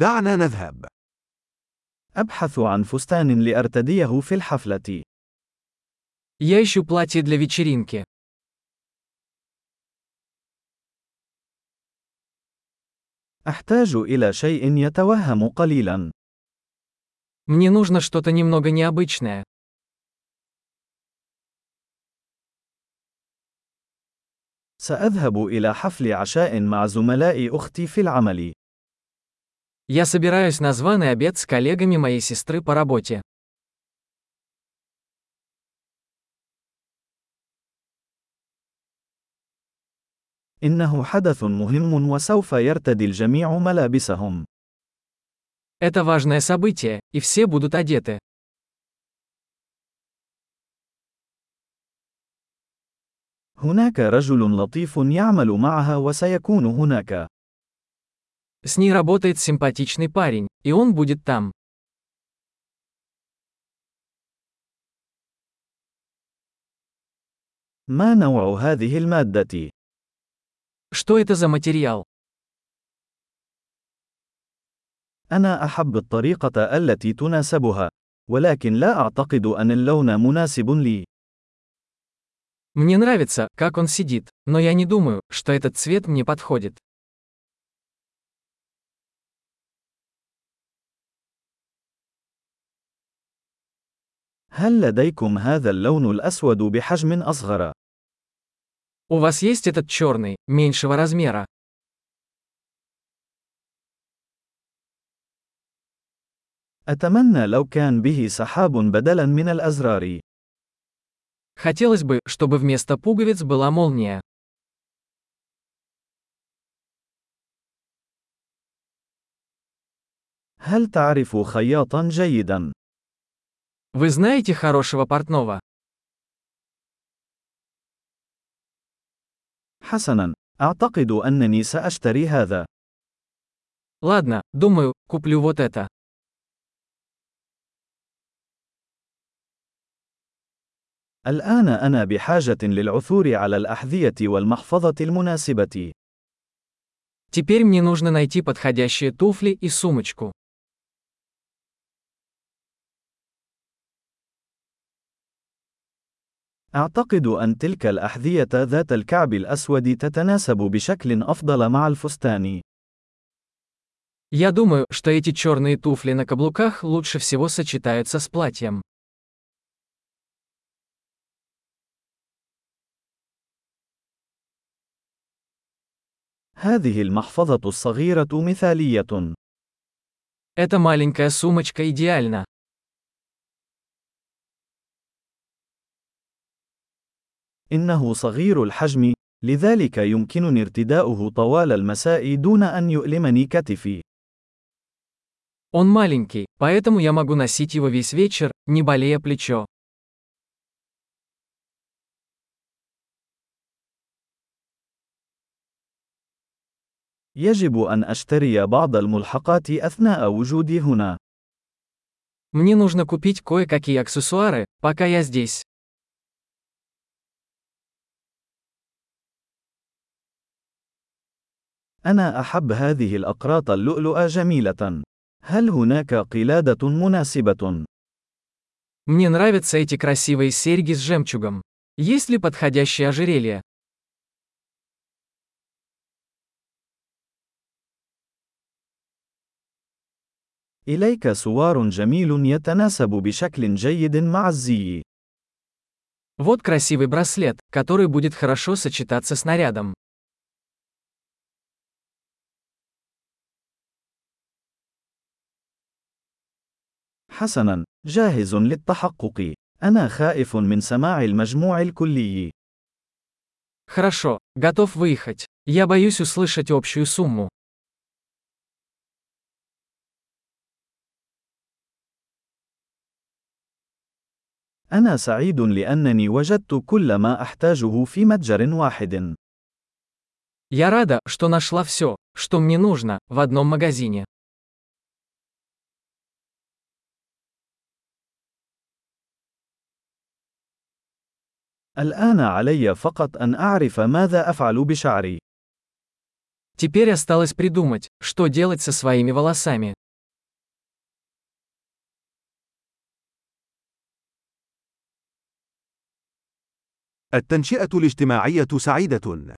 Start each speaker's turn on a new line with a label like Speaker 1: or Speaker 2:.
Speaker 1: دعنا نذهب.
Speaker 2: أبحث عن فستان لأرتديه في الحفلة.
Speaker 3: Я ищу платье для вечеринки.
Speaker 2: أحتاج إلى شيء يتوهم قليلا.
Speaker 3: Мне нужно что-то немного необычное.
Speaker 2: سأذهب إلى حفل عشاء مع زملاء أختي في العمل.
Speaker 3: Я собираюсь на званый обед с коллегами моей сестры по работе.
Speaker 2: إنه حدث مهم وسوف يرتدي الجميع ملابسهم.
Speaker 3: Это важное событие, и все будут одеты.
Speaker 2: هناك رجل لطيف يعمل معها وسيكون هناك.
Speaker 3: С ней работает симпатичный парень, и он будет там.
Speaker 2: ما نوع هذه المادة؟
Speaker 3: Что это за материал?
Speaker 2: أنا أحب الطريقة التي تناسبها، ولكن لا أعتقد أن اللون مناسب لي.
Speaker 3: Мне нравится, как он сидит, но я не думаю, что этот цвет мне подходит.
Speaker 2: هل لديكم هذا اللون الأسود بحجم أصغر؟
Speaker 3: У вас есть этот черный, меньшего размера?
Speaker 2: أتمنى لو كان به سحاب بدلاً من الأزرار.
Speaker 3: Хотелось бы, чтобы вместо пуговиц была молния.
Speaker 2: هل تعرف خياطاً جيداً؟
Speaker 3: Вы знаете хорошего портного?
Speaker 2: حسناً، أعتقد أنني سأشتري هذا.
Speaker 3: Ладно, думаю, куплю вот это.
Speaker 2: الآن أنا بحاجة للعثور على الأحذية والمحفظة المناسبة.
Speaker 3: Теперь мне нужно найти подходящие туфли и сумочку.
Speaker 2: أعتقد أن تلك الأحذية ذات الكعب الأسود تتناسب بشكل أفضل مع الفستان.
Speaker 3: Я думаю, что эти черные туфли на каблуках лучше всего сочетаются с платьем.
Speaker 2: هذه المحفظة الصغيرة مثالية.
Speaker 3: Эта маленькая сумочка идеальна.
Speaker 2: إنه صغير الحجم، لذلك يمكنني ارتداؤه طوال المساء دون أن يؤلمني كتفي.
Speaker 3: Он маленький, поэтому я могу носить его весь вечер, не болея плечо.
Speaker 2: يجب أن أشتري بعض الملحقات أثناء وجودي هنا.
Speaker 3: Мне нужно купить кое-какие аксессуары, пока я здесь.
Speaker 2: أنا أحب هذه الأقراط اللؤلؤة جميلة. هل هناك قلادة مناسبة؟
Speaker 3: Мне нравятся эти красивые серьги с жемчугом. Есть ли подходящее ожерелье?
Speaker 2: إليك سوار جميل يتناسب بشكل جيد مع الزي.
Speaker 3: Вот красивый браслет, который будет хорошо сочетаться с нарядом.
Speaker 2: حسناً، جاهز للتحقق. أنا خائف من سماع المجموع الكلي.
Speaker 3: Хорошо, готов выехать. Я боюсь услышать общую сумму.
Speaker 2: أنا سعيد لأنني وجدت كل ما أحتاجه في متجر واحد.
Speaker 3: Я рада, что нашла все, что мне нужно, в одном магазине.
Speaker 2: الآن علي فقط أن أعرف ماذا أفعل بشعري.
Speaker 3: Теперь осталось придумать, что делать со своими волосами.
Speaker 1: التنشئة الاجتماعية سعيدة.